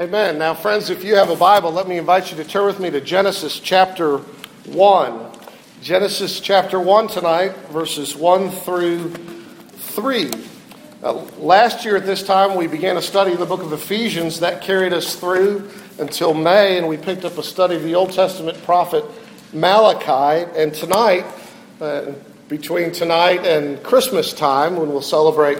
Amen. Now, friends, if you have a Bible, let me invite you to turn with me to Genesis chapter 1. Genesis chapter 1 tonight, verses 1 through 3. Uh, last year at this time, we began a study of the book of Ephesians. That carried us through until May, and we picked up a study of the Old Testament prophet Malachi. And tonight, uh, between tonight and Christmas time, when we'll celebrate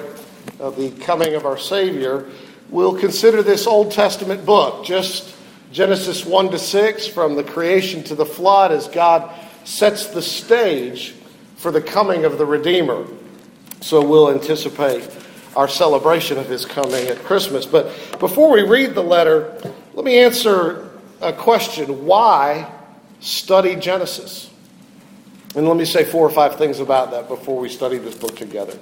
uh, the coming of our Savior, we'll consider this Old Testament book, just Genesis 1 to 6, from the creation to the flood, as God sets the stage for the coming of the Redeemer. So we'll anticipate our celebration of his coming at Christmas. But before we read the letter, let me answer a question why study Genesis? And let me say four or five things about that before we study this book together.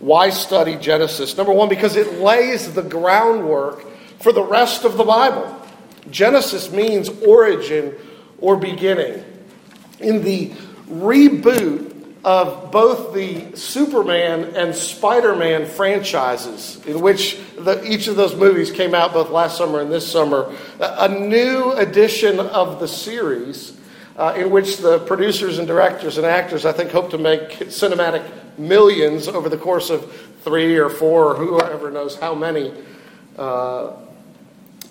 Why study Genesis? Number one, because it lays the groundwork for the rest of the Bible. Genesis means origin or beginning. In the reboot of both the Superman and Spider Man franchises, in which the, each of those movies came out both last summer and this summer, a new edition of the series. Uh, in which the producers and directors and actors, I think, hope to make cinematic millions over the course of three or four or whoever knows how many uh,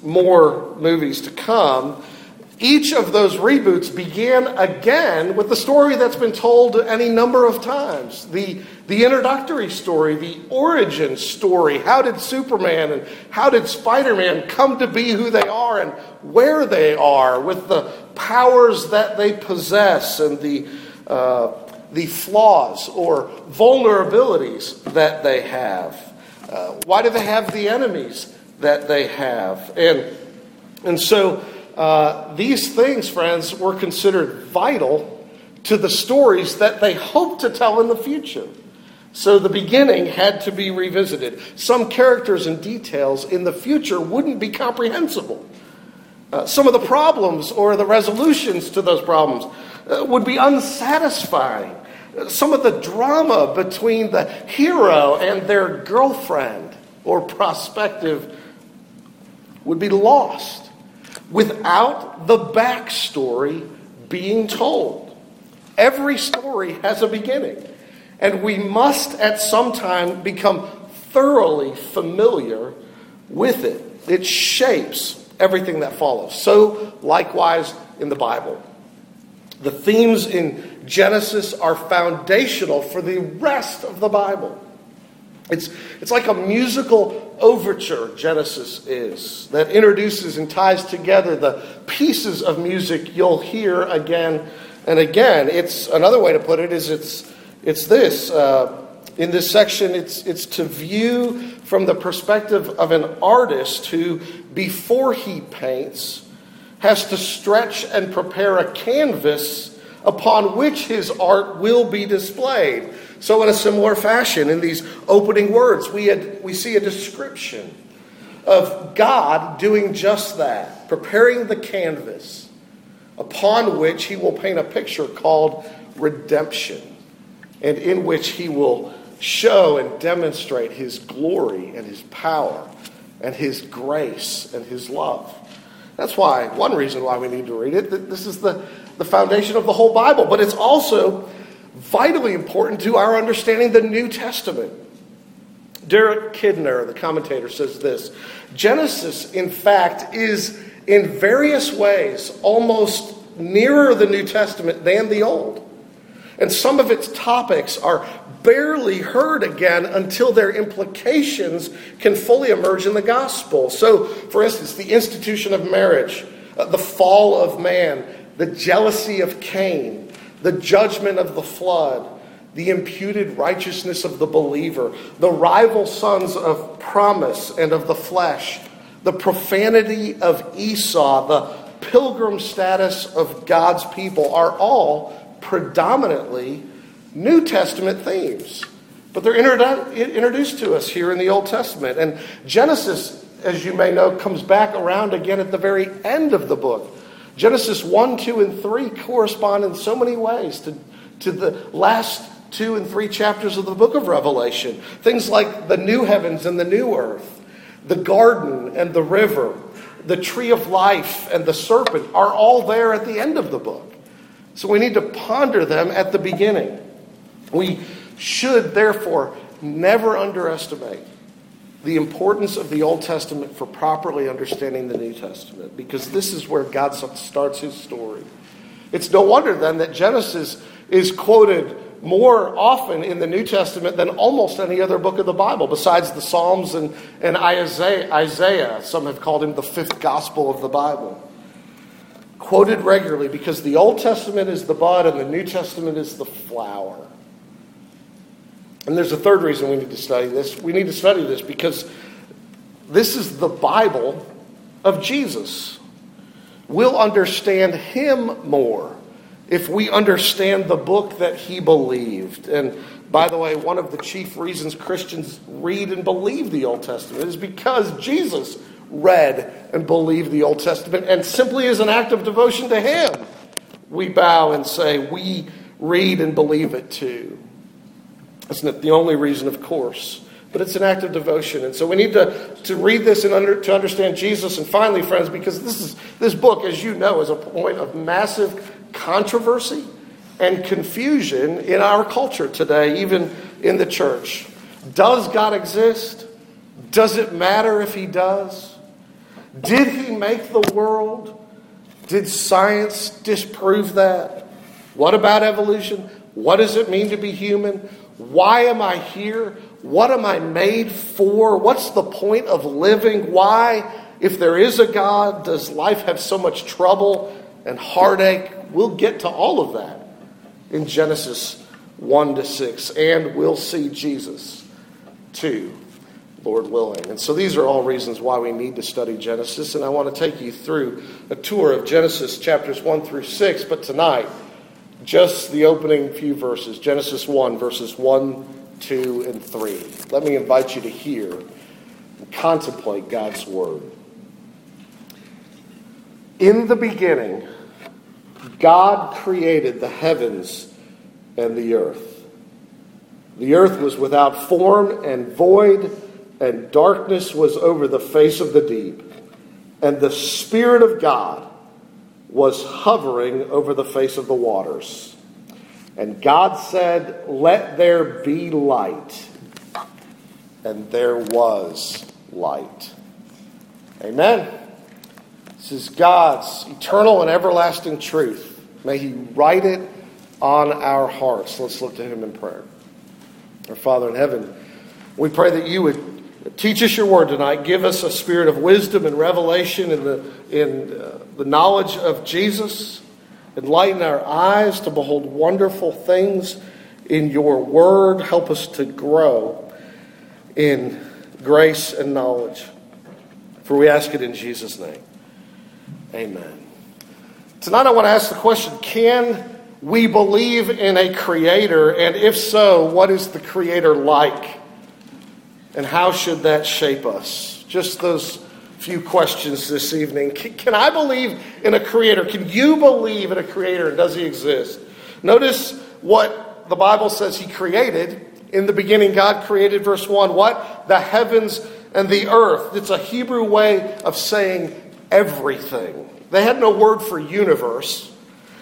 more movies to come each of those reboots began again with the story that's been told any number of times the, the introductory story, the origin story. How did Superman and how did Spider Man come to be who they are and where they are with the powers that they possess and the, uh, the flaws or vulnerabilities that they have? Uh, why do they have the enemies that they have? And, and so, uh, these things, friends, were considered vital to the stories that they hoped to tell in the future. So the beginning had to be revisited. Some characters and details in the future wouldn't be comprehensible. Uh, some of the problems or the resolutions to those problems uh, would be unsatisfying. Some of the drama between the hero and their girlfriend or prospective would be lost without the backstory being told. Every story has a beginning, and we must at some time become thoroughly familiar with it. It shapes everything that follows. So, likewise, in the Bible. The themes in Genesis are foundational for the rest of the Bible. It's, it's like a musical overture, Genesis is, that introduces and ties together the pieces of music you'll hear again and again. It's another way to put it is it's, it's this. Uh, in this section, it's, it's to view from the perspective of an artist who, before he paints, has to stretch and prepare a canvas upon which his art will be displayed. So, in a similar fashion, in these opening words, we, had, we see a description of God doing just that, preparing the canvas upon which he will paint a picture called redemption, and in which he will show and demonstrate his glory and his power and his grace and his love. That's why, one reason why we need to read it, this is the, the foundation of the whole Bible, but it's also vitally important to our understanding the New Testament. Derek Kidner, the commentator, says this Genesis, in fact, is in various ways almost nearer the New Testament than the Old. And some of its topics are barely heard again until their implications can fully emerge in the gospel. So, for instance, the institution of marriage, uh, the fall of man, the jealousy of Cain, the judgment of the flood, the imputed righteousness of the believer, the rival sons of promise and of the flesh, the profanity of Esau, the pilgrim status of God's people are all predominantly New Testament themes. But they're introduced to us here in the Old Testament. And Genesis, as you may know, comes back around again at the very end of the book. Genesis 1, 2, and 3 correspond in so many ways to, to the last two and three chapters of the book of Revelation. Things like the new heavens and the new earth, the garden and the river, the tree of life and the serpent are all there at the end of the book. So we need to ponder them at the beginning. We should, therefore, never underestimate the importance of the Old Testament for properly understanding the New Testament, because this is where God starts his story. It's no wonder then that Genesis is quoted more often in the New Testament than almost any other book of the Bible, besides the Psalms and, and Isaiah, Isaiah. Some have called him the fifth gospel of the Bible. Quoted regularly because the Old Testament is the bud and the New Testament is the flower. And there's a third reason we need to study this. We need to study this because this is the Bible of Jesus. We'll understand him more if we understand the book that he believed. And by the way, one of the chief reasons Christians read and believe the Old Testament is because Jesus read and believed the Old Testament, and simply as an act of devotion to him, we bow and say, We read and believe it too. Not the only reason, of course, but it's an act of devotion. And so we need to, to read this and under, to understand Jesus. And finally, friends, because this, is, this book, as you know, is a point of massive controversy and confusion in our culture today, even in the church. Does God exist? Does it matter if He does? Did He make the world? Did science disprove that? What about evolution? What does it mean to be human? Why am I here? What am I made for? What's the point of living? Why, if there is a God, does life have so much trouble and heartache? We'll get to all of that in Genesis 1 to 6, and we'll see Jesus too, Lord willing. And so these are all reasons why we need to study Genesis, and I want to take you through a tour of Genesis chapters 1 through 6, but tonight, just the opening few verses Genesis 1, verses 1, 2, and 3. Let me invite you to hear and contemplate God's Word. In the beginning, God created the heavens and the earth. The earth was without form and void, and darkness was over the face of the deep. And the Spirit of God was hovering over the face of the waters. And God said, Let there be light. And there was light. Amen. This is God's eternal and everlasting truth. May He write it on our hearts. Let's look to Him in prayer. Our Father in heaven, we pray that you would teach us your word tonight. Give us a spirit of wisdom and revelation in the, in, uh, the knowledge of Jesus. Enlighten our eyes to behold wonderful things in your word. Help us to grow in grace and knowledge. For we ask it in Jesus' name. Amen. Tonight I want to ask the question can we believe in a creator? And if so, what is the creator like? And how should that shape us? Just those few questions this evening. Can, can I believe in a creator? Can you believe in a creator? Does he exist? Notice what the Bible says he created. In the beginning, God created, verse 1, what? The heavens and the earth. It's a Hebrew way of saying everything. They had no word for universe.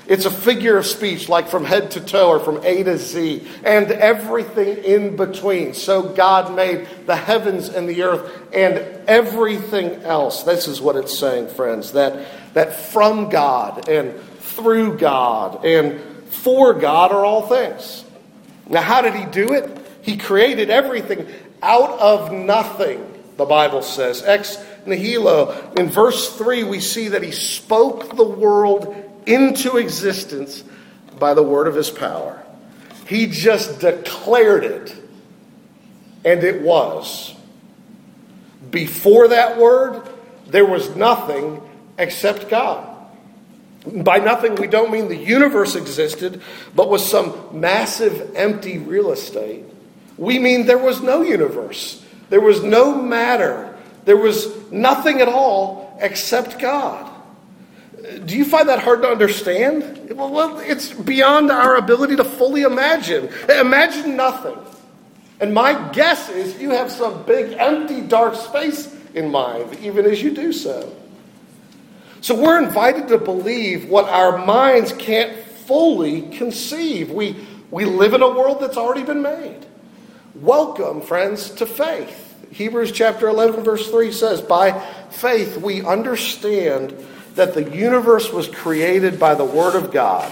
It's a figure of speech, like from head to toe or from A to Z, and everything in between. So God made the heavens and the earth and everything else. This is what it's saying, friends, that, that from God and through God and for God are all things. Now, how did he do it? He created everything out of nothing, the Bible says. Ex nihilo. In verse 3, we see that he spoke the world into existence by the word of his power. He just declared it, and it was. Before that word, there was nothing except God. By nothing, we don't mean the universe existed, but was some massive empty real estate. We mean there was no universe, there was no matter, there was nothing at all except God. Do you find that hard to understand? Well, it's beyond our ability to fully imagine. Imagine nothing. And my guess is you have some big, empty, dark space in mind, even as you do so. So we're invited to believe what our minds can't fully conceive. We, we live in a world that's already been made. Welcome, friends, to faith. Hebrews chapter 11, verse 3 says, By faith we understand that the universe was created by the Word of God,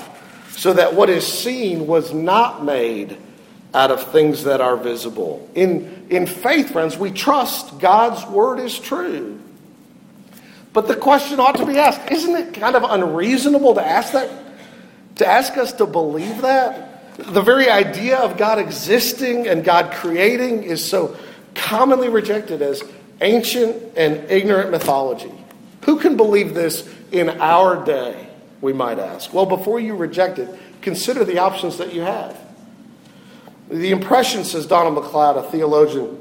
so that what is seen was not made out of things that are visible. In, in faith, friends, we trust God's Word is true. But the question ought to be asked isn't it kind of unreasonable to ask that? To ask us to believe that? The very idea of God existing and God creating is so commonly rejected as ancient and ignorant mythology. Who can believe this in our day, we might ask? Well, before you reject it, consider the options that you have. The impression, says Donald MacLeod, a theologian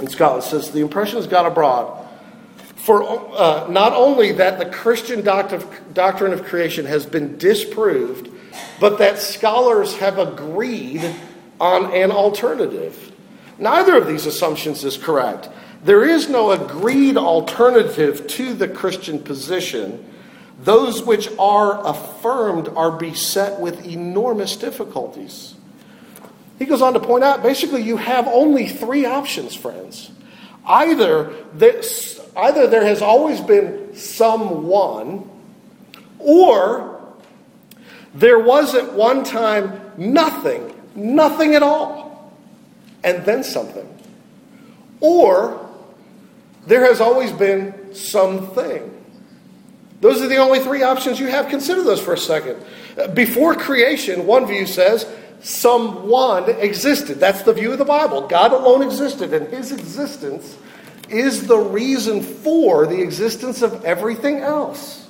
in Scotland, says the impression has got abroad for uh, not only that the Christian doctrine of creation has been disproved, but that scholars have agreed on an alternative. Neither of these assumptions is correct. There is no agreed alternative to the Christian position. Those which are affirmed are beset with enormous difficulties. He goes on to point out basically, you have only three options, friends. Either this, either there has always been someone, or there was at one time nothing, nothing at all, and then something. Or there has always been something. Those are the only three options you have. Consider those for a second. Before creation, one view says someone existed. That's the view of the Bible. God alone existed, and his existence is the reason for the existence of everything else.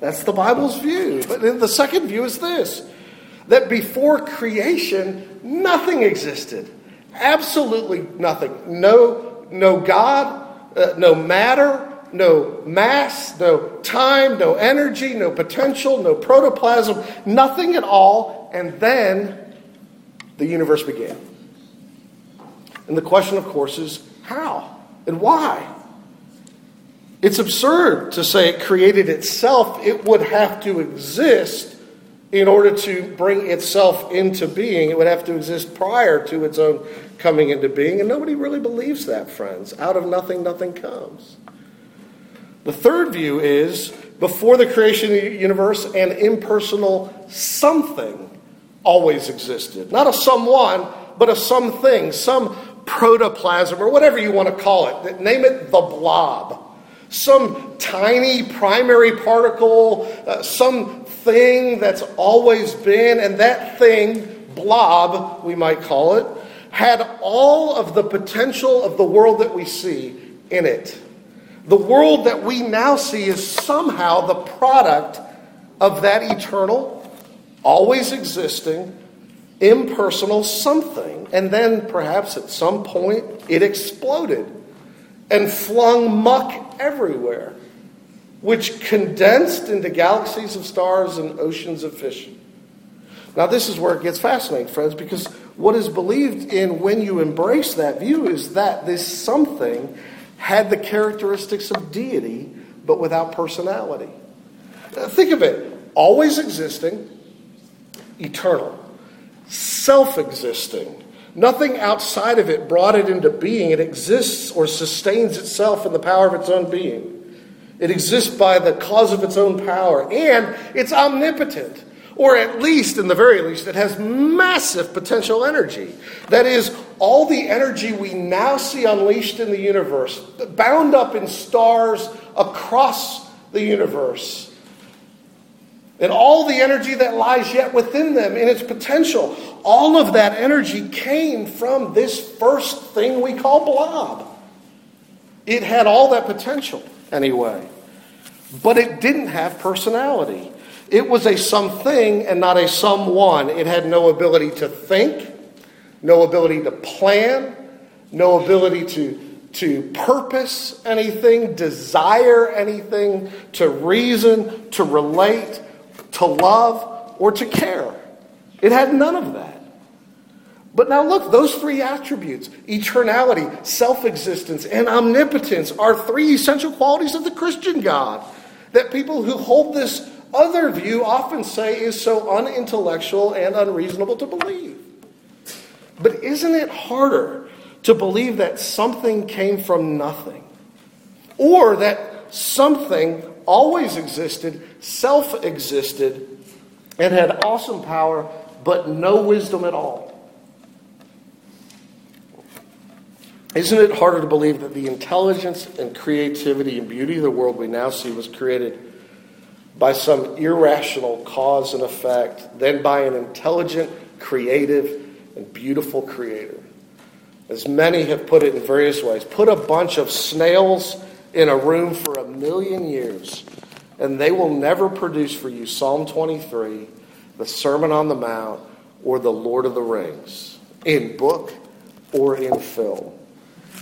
That's the Bible's view. But the second view is this that before creation, nothing existed. Absolutely nothing. No, no God, uh, no matter, no mass, no time, no energy, no potential, no protoplasm, nothing at all. And then the universe began. And the question, of course, is how and why? It's absurd to say it created itself. It would have to exist in order to bring itself into being. It would have to exist prior to its own coming into being. And nobody really believes that, friends. Out of nothing, nothing comes. The third view is before the creation of the universe, an impersonal something always existed. Not a someone, but a something, some protoplasm, or whatever you want to call it. Name it the blob. Some tiny primary particle, uh, some thing that's always been, and that thing, blob, we might call it, had all of the potential of the world that we see in it. The world that we now see is somehow the product of that eternal always existing, impersonal something. And then perhaps at some point it exploded and flung muck everywhere, which condensed into galaxies of stars and oceans of fish. Now, this is where it gets fascinating, friends, because what is believed in when you embrace that view is that this something had the characteristics of deity, but without personality. Think of it always existing, eternal, self existing. Nothing outside of it brought it into being. It exists or sustains itself in the power of its own being. It exists by the cause of its own power. And it's omnipotent. Or at least, in the very least, it has massive potential energy. That is, all the energy we now see unleashed in the universe, bound up in stars across the universe, and all the energy that lies yet within them in its potential. All of that energy came from this first thing we call blob. It had all that potential anyway, but it didn't have personality. It was a something and not a someone. It had no ability to think, no ability to plan, no ability to to purpose anything, desire anything, to reason, to relate to love, or to care. It had none of that. But now look, those three attributes eternality, self existence, and omnipotence are three essential qualities of the Christian God. that people who hold this other view often say is so unintellectual and unreasonable to believe. But isn't it harder to believe that something came from nothing? Or that something always existed, self existed, and had awesome power, but no wisdom at all? Isn't it harder to believe that the intelligence and creativity and beauty of the world we now see was created by some irrational cause and effect than by an intelligent, creative, and beautiful creator? As many have put it in various ways, put a bunch of snails in a room for a million years, and they will never produce for you Psalm 23, the Sermon on the Mount, or the Lord of the Rings in book or in film.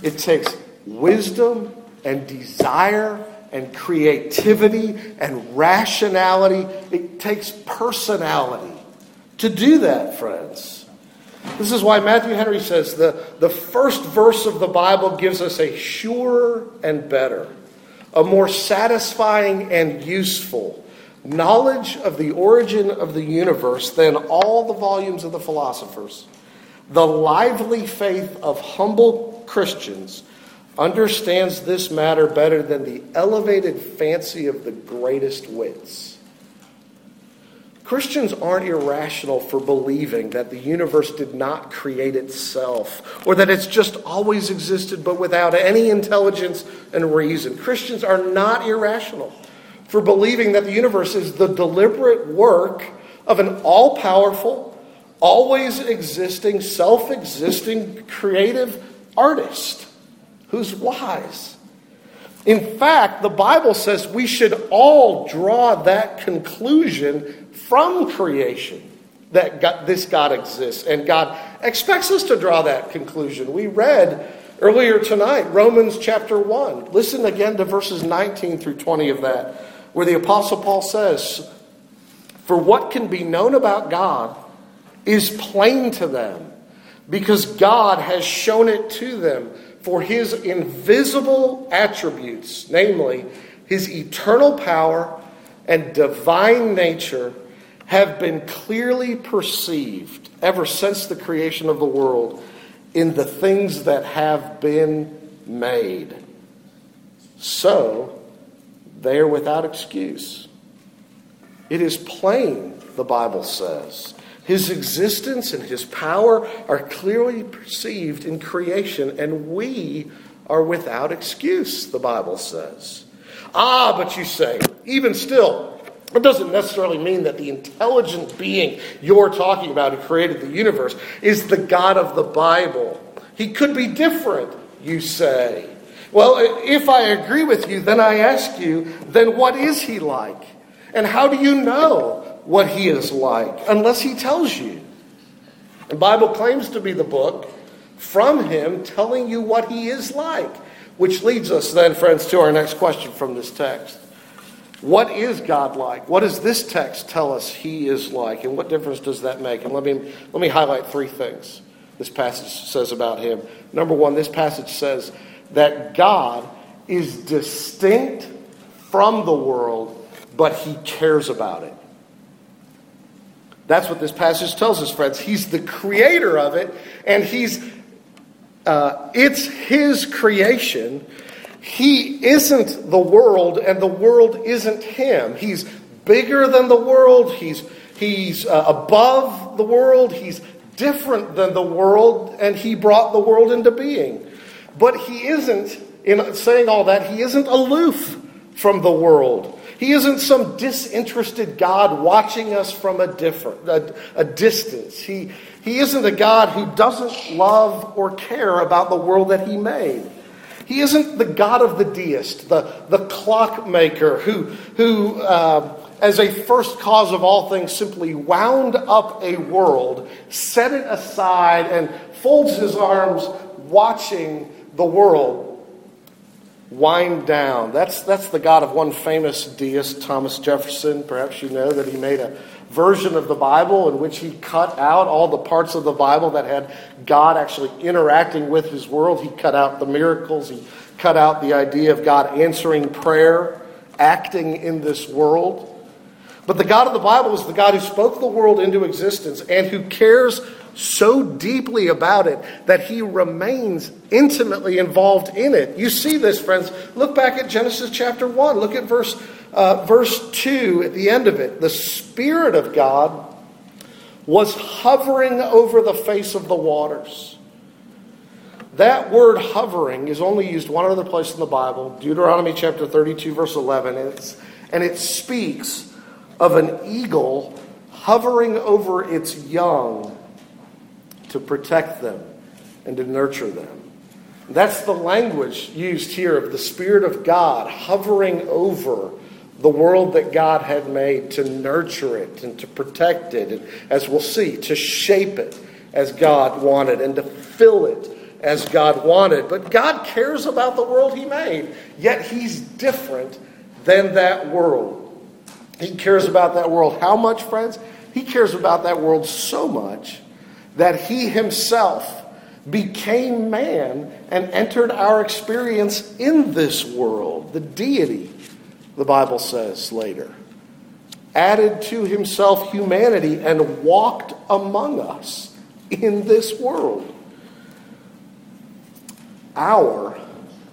It takes wisdom and desire and creativity and rationality. It takes personality to do that, friends. This is why Matthew Henry says the, the first verse of the Bible gives us a surer and better, a more satisfying and useful knowledge of the origin of the universe than all the volumes of the philosophers. The lively faith of humble Christians understands this matter better than the elevated fancy of the greatest wits. Christians aren't irrational for believing that the universe did not create itself or that it's just always existed but without any intelligence and reason. Christians are not irrational for believing that the universe is the deliberate work of an all powerful, always existing, self existing, creative artist who's wise. In fact, the Bible says we should all draw that conclusion from creation that God, this God exists. And God expects us to draw that conclusion. We read earlier tonight Romans chapter 1. Listen again to verses 19 through 20 of that, where the Apostle Paul says, For what can be known about God is plain to them because God has shown it to them. For his invisible attributes, namely his eternal power and divine nature, have been clearly perceived ever since the creation of the world in the things that have been made. So, they are without excuse. It is plain, the Bible says, his existence and his power are clearly perceived in creation, and we are without excuse, the Bible says. Ah, but you say, even still, it doesn't necessarily mean that the intelligent being you're talking about who created the universe is the God of the Bible. He could be different, you say. Well, if I agree with you, then I ask you, then what is he like? And how do you know what he is like unless he tells you. The Bible claims to be the book from him telling you what he is like, which leads us then, friends, to our next question from this text. What is God like? What does this text tell us he is like? And what difference does that make? And let me, let me highlight three things this passage says about him. Number one, this passage says that God is distinct from the world, but he cares about it. That's what this passage tells us, friends. He's the creator of it, and he's uh, it's his creation. He isn't the world, and the world isn't him. He's bigger than the world. He's he's uh, above the world. He's different than the world, and he brought the world into being. But he isn't. In saying all that, he isn't aloof from the world. He isn't some disinterested God watching us from a, different, a, a distance. He, he isn't a God who doesn't love or care about the world that He made. He isn't the God of the deist, the, the clockmaker who, who uh, as a first cause of all things, simply wound up a world, set it aside, and folds his arms watching the world wind down. That's, that's the God of one famous deist, Thomas Jefferson. Perhaps you know that he made a version of the Bible in which he cut out all the parts of the Bible that had God actually interacting with his world. He cut out the miracles, he cut out the idea of God answering prayer acting in this world. But the God of the Bible is the God who spoke the world into existence and who cares so deeply about it that he remains intimately involved in it. You see this, friends. Look back at Genesis chapter 1. Look at verse, uh, verse 2 at the end of it. The Spirit of God was hovering over the face of the waters. That word hovering is only used one other place in the Bible, Deuteronomy chapter 32, verse 11, and, and it speaks of an eagle hovering over its young to protect them and to nurture them. That's the language used here of the Spirit of God hovering over the world that God had made to nurture it and to protect it, and as we'll see, to shape it as God wanted and to fill it as God wanted. But God cares about the world He made, yet He's different than that world. He cares about that world how much, friends? He cares about that world so much that He Himself became man and entered our experience in this world. The deity, the Bible says later, added to Himself humanity and walked among us in this world. Our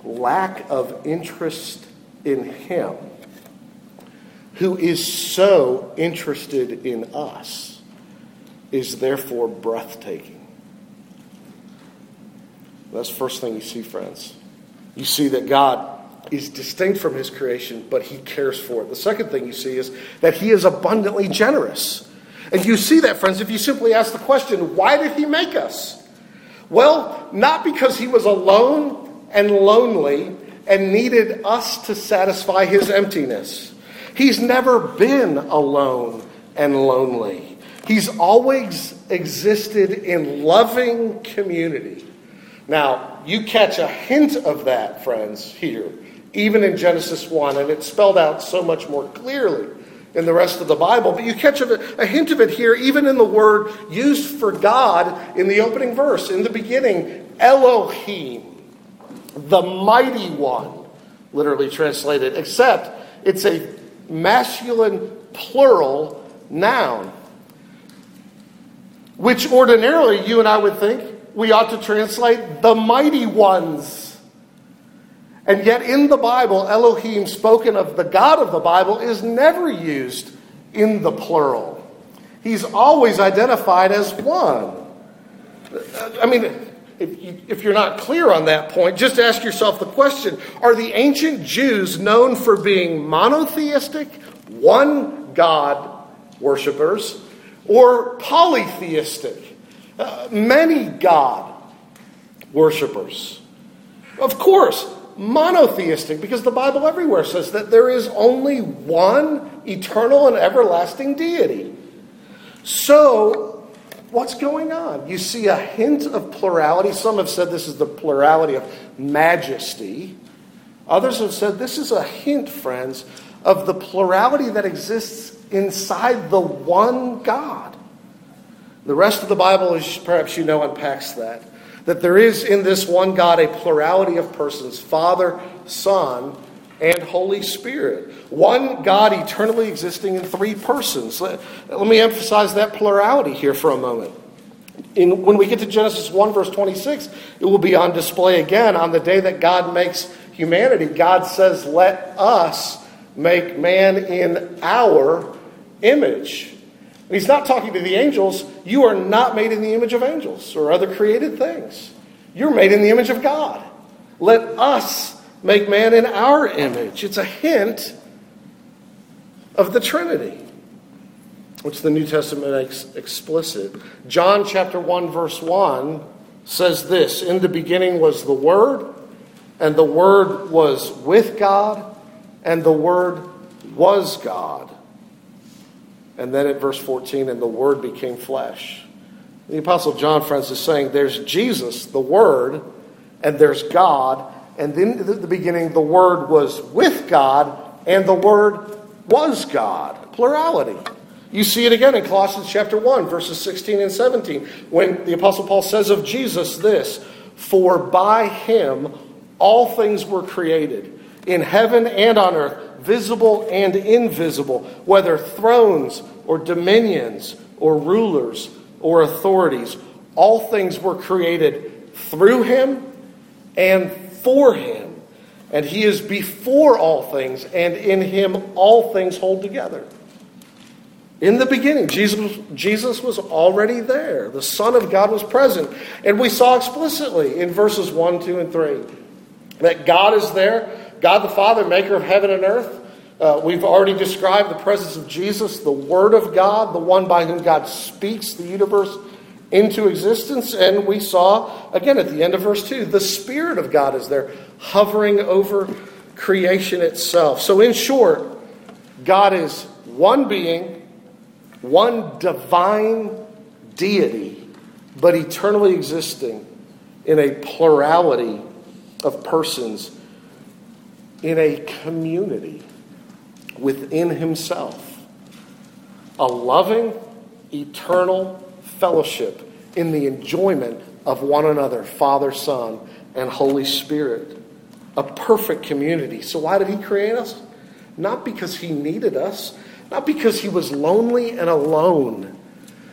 lack of interest in Him who is so interested in us, is therefore breathtaking. That's the first thing you see, friends. You see that God is distinct from his creation, but he cares for it. The second thing you see is that he is abundantly generous. And you see that, friends, if you simply ask the question, why did he make us? Well, not because he was alone and lonely and needed us to satisfy his emptiness. He's never been alone and lonely. He's always existed in loving community. Now, you catch a hint of that, friends, here, even in Genesis 1, and it's spelled out so much more clearly in the rest of the Bible. But you catch a, a hint of it here, even in the word used for God in the opening verse. In the beginning, Elohim, the mighty one, literally translated, except it's a masculine plural noun, which ordinarily you and I would think we ought to translate the mighty ones. And yet, in the Bible, Elohim, spoken of the God of the Bible, is never used in the plural. He's always identified as one. I mean, if, you, are not clear on that point, just ask yourself the question Are the ancient Jews known for being monotheistic, one God worshippers, or polytheistic, uh, many God worshippers? Of course, monotheistic, because the Bible everywhere says that there is only one eternal and everlasting deity. So, what's going on? You see a hint of plurality. Some have said this is the plurality of majesty. Others have said this is a hint, friends, of the plurality that exists inside the one God. The rest of the Bible, as perhaps you know, unpacks that. That there is in this one God a plurality of persons Father, Son, and Holy Spirit. One God eternally existing in three persons. Let, let me emphasize that plurality here for a moment. In, when we get to Genesis 1, verse 26, it will be on display again. On the day that God makes humanity, God says, Let us make man in our image. He's not talking to the angels. You are not made in the image of angels or other created things. You're made in the image of God. Let us make man in our image. It's a hint of the Trinity, which the New Testament makes explicit. John chapter 1, verse 1 says this In the beginning was the Word, and the Word was with God, and the Word was God. And then at verse 14, and the Word became flesh. The Apostle John, friends, is saying there's Jesus, the Word, and there's God, and then at the beginning, the Word was with God, and the Word was God. Plurality. You see it again in Colossians chapter 1, verses 16 and 17, when the Apostle Paul says of Jesus this For by him all things were created, in heaven and on earth, visible and invisible, whether thrones or dominions or rulers or authorities. All things were created through him and for him. And he is before all things, and in him all things hold together. In the beginning, Jesus, Jesus was already there. The Son of God was present. And we saw explicitly in verses 1, 2, and 3 that God is there. God the Father, maker of heaven and earth. Uh, we've already described the presence of Jesus, the Word of God, the one by whom God speaks the universe into existence. And we saw, again, at the end of verse 2, the Spirit of God is there, hovering over creation itself. So, in short, God is one being, one divine deity, but eternally existing in a plurality of persons, in a community within himself. A loving, eternal, fellowship in the enjoyment of one another, Father, Son, and Holy Spirit. A perfect community. So, why did He create us? Not because He needed us, not because He was lonely and alone,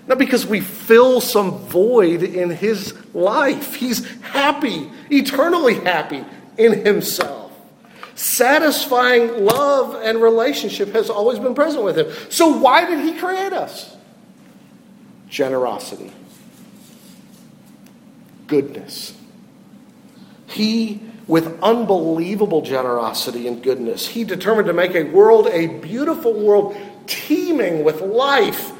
not because we fill some void in His life. He's happy, eternally happy in Himself. Satisfying love and relationship has always been present with Him. So, why did He create us? generosity, goodness. He, with unbelievable generosity and goodness, he determined to make a world, a beautiful world, teeming with life,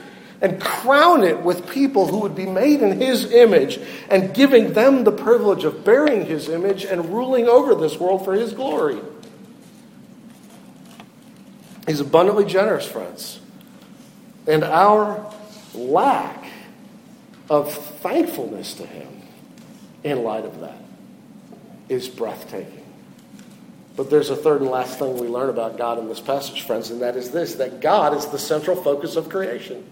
and crown it with people who would be made in his image, and giving them the privilege of bearing his image and ruling over this world for his glory. He's abundantly generous, friends. And our lack of thankfulness to Him in light of that is breathtaking. But there's a third and last thing we learn about God in this passage, friends, and that is this that God is the central focus of creation.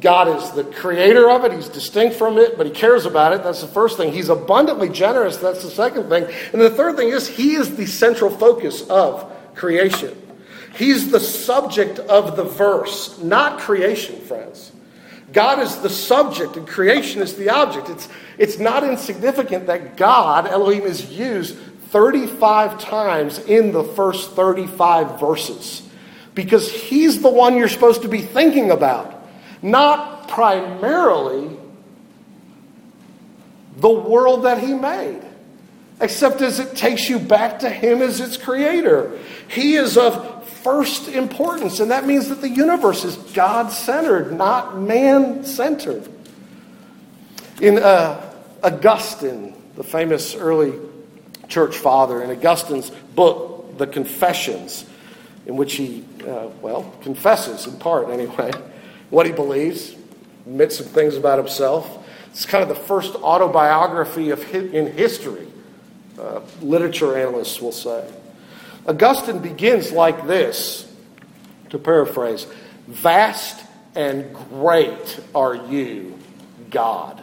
God is the creator of it. He's distinct from it, but he cares about it. That's the first thing. He's abundantly generous. That's the second thing. And the third thing is he is the central focus of creation. He's the subject of the verse, not creation, friends. God is the subject and creation is the object. It's, it's not insignificant that God, Elohim, is used 35 times in the first 35 verses because he's the one you're supposed to be thinking about, not primarily the world that he made, except as it takes you back to him as its creator. He is of first importance, and that means that the universe is God centered, not man centered. In uh, Augustine, the famous early church father, in Augustine's book, The Confessions, in which he, uh, well, confesses in part anyway, what he believes, admits some things about himself. It's kind of the first autobiography of in history, uh, literature analysts will say. Augustine begins like this, to paraphrase Vast and great are you, God,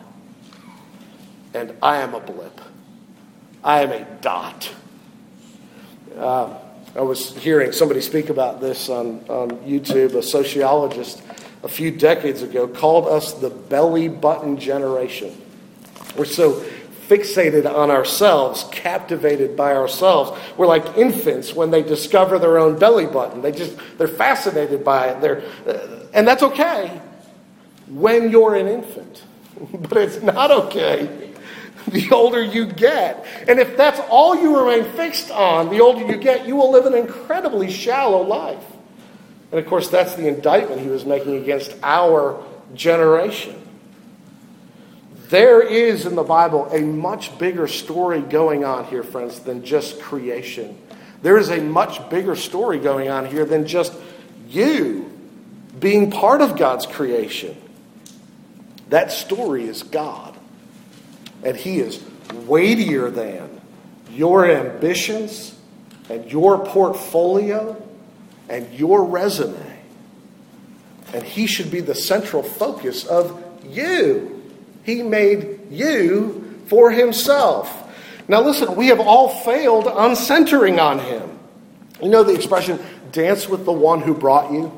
and I am a blip. I am a dot. Uh, I was hearing somebody speak about this on, on YouTube. A sociologist a few decades ago called us the belly button generation. We're so fixated on ourselves, captivated by ourselves. We're like infants when they discover their own belly button. They just they're fascinated by it. They're, uh, and that's okay when you're an infant. but it's not okay the older you get. And if that's all you remain fixed on, the older you get, you will live an incredibly shallow life. And of course, that's the indictment he was making against our generation. There is in the Bible a much bigger story going on here, friends, than just creation. There is a much bigger story going on here than just you being part of God's creation. That story is God. And He is weightier than your ambitions and your portfolio and your resume. And He should be the central focus of you. He made you for himself. Now, listen, we have all failed on centering on him. You know the expression, dance with the one who brought you?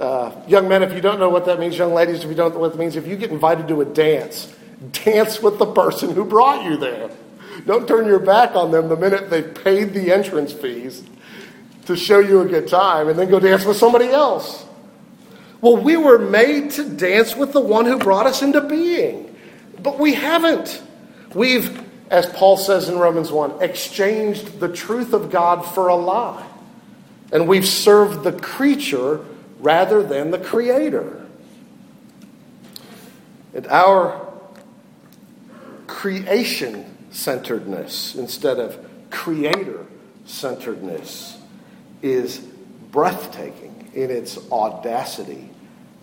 Uh, young men, if you don't know what that means, young ladies, if you don't know what that means, if you get invited to a dance, dance with the person who brought you there. Don't turn your back on them the minute they've paid the entrance fees to show you a good time and then go dance with somebody else. Well, we were made to dance with the one who brought us into being, but we haven't. We've, as Paul says in Romans 1, exchanged the truth of God for a lie. And we've served the creature rather than the creator. And our creation centeredness instead of creator centeredness is breathtaking in its audacity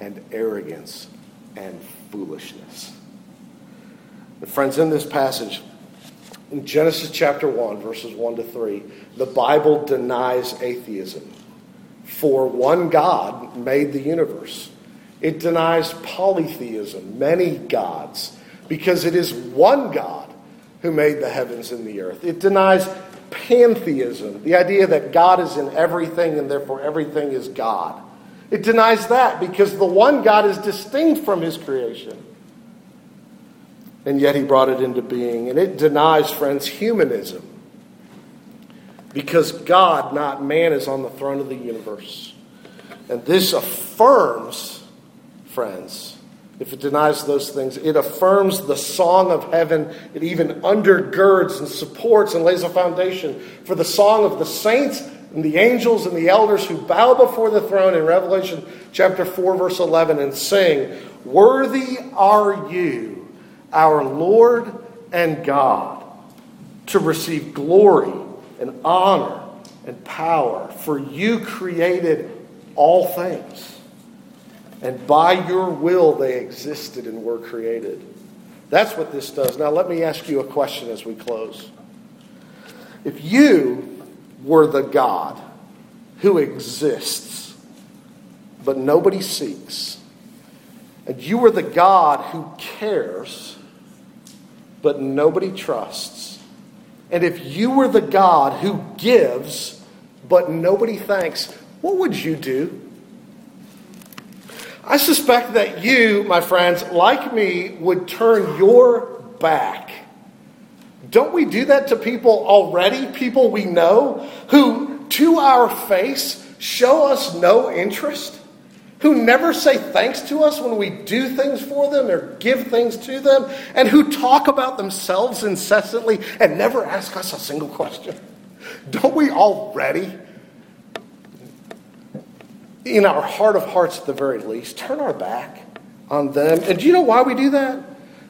and arrogance and foolishness. Friends, in this passage, in Genesis chapter 1, verses 1 to 3, the Bible denies atheism. For one God made the universe. It denies polytheism, many gods, because it is one God who made the heavens and the earth. It denies pantheism, the idea that God is in everything and therefore everything is God. It denies that because the one God is distinct from his creation. And yet he brought it into being. And it denies, friends, humanism because God, not man, is on the throne of the universe. And this affirms, friends, if it denies those things, it affirms the song of heaven. It even undergirds and supports and lays a foundation for the song of the saints and the angels and the elders who bow before the throne in Revelation chapter 4, verse 11, and sing, Worthy are you, our Lord and God, to receive glory and honor and power, for you created all things. And by your will they existed and were created. That's what this does. Now, let me ask you a question as we close. If you were the God who exists, but nobody seeks, and you were the God who cares, but nobody trusts, and if you were the God who gives, but nobody thanks, what would you do? I suspect that you, my friends, like me, would turn your back. Don't we do that to people already? People we know who, to our face, show us no interest? Who never say thanks to us when we do things for them or give things to them? And who talk about themselves incessantly and never ask us a single question? Don't we already in our heart of hearts at the very least, turn our back on them. And do you know why we do that?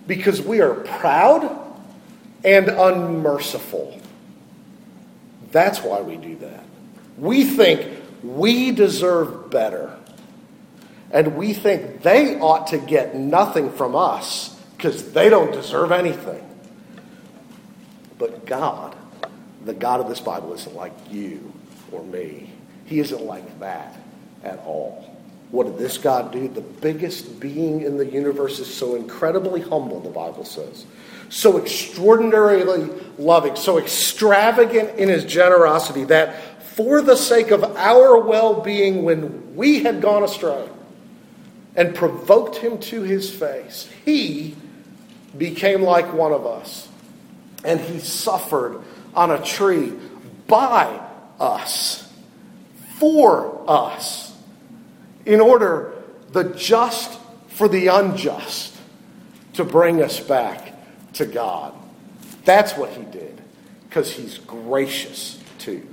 Because we are proud and unmerciful. That's why we do that. We think we deserve better. And we think they ought to get nothing from us because they don't deserve anything. But God, the God of this Bible, isn't like you or me. He isn't like that at all. What did this God do? The biggest being in the universe is so incredibly humble, the Bible says. So extraordinarily loving, so extravagant in his generosity that for the sake of our well being when we had gone astray and provoked him to his face, he became like one of us. And he suffered on a tree by us, for us in order the just for the unjust to bring us back to God. That's what he did because he's gracious too.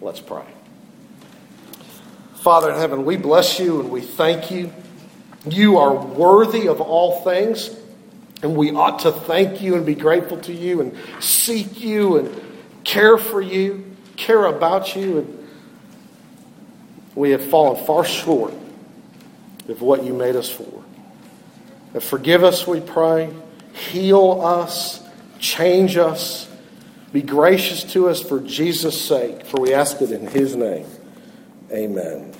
Let's pray. Father in heaven, we bless you and we thank you. You are worthy of all things, and we ought to thank you and be grateful to you and seek you and care for you, care about you, and we have fallen far short of what you made us for. And forgive us, we pray. Heal us. Change us. Be gracious to us for Jesus' sake, for we ask it in his name. Amen.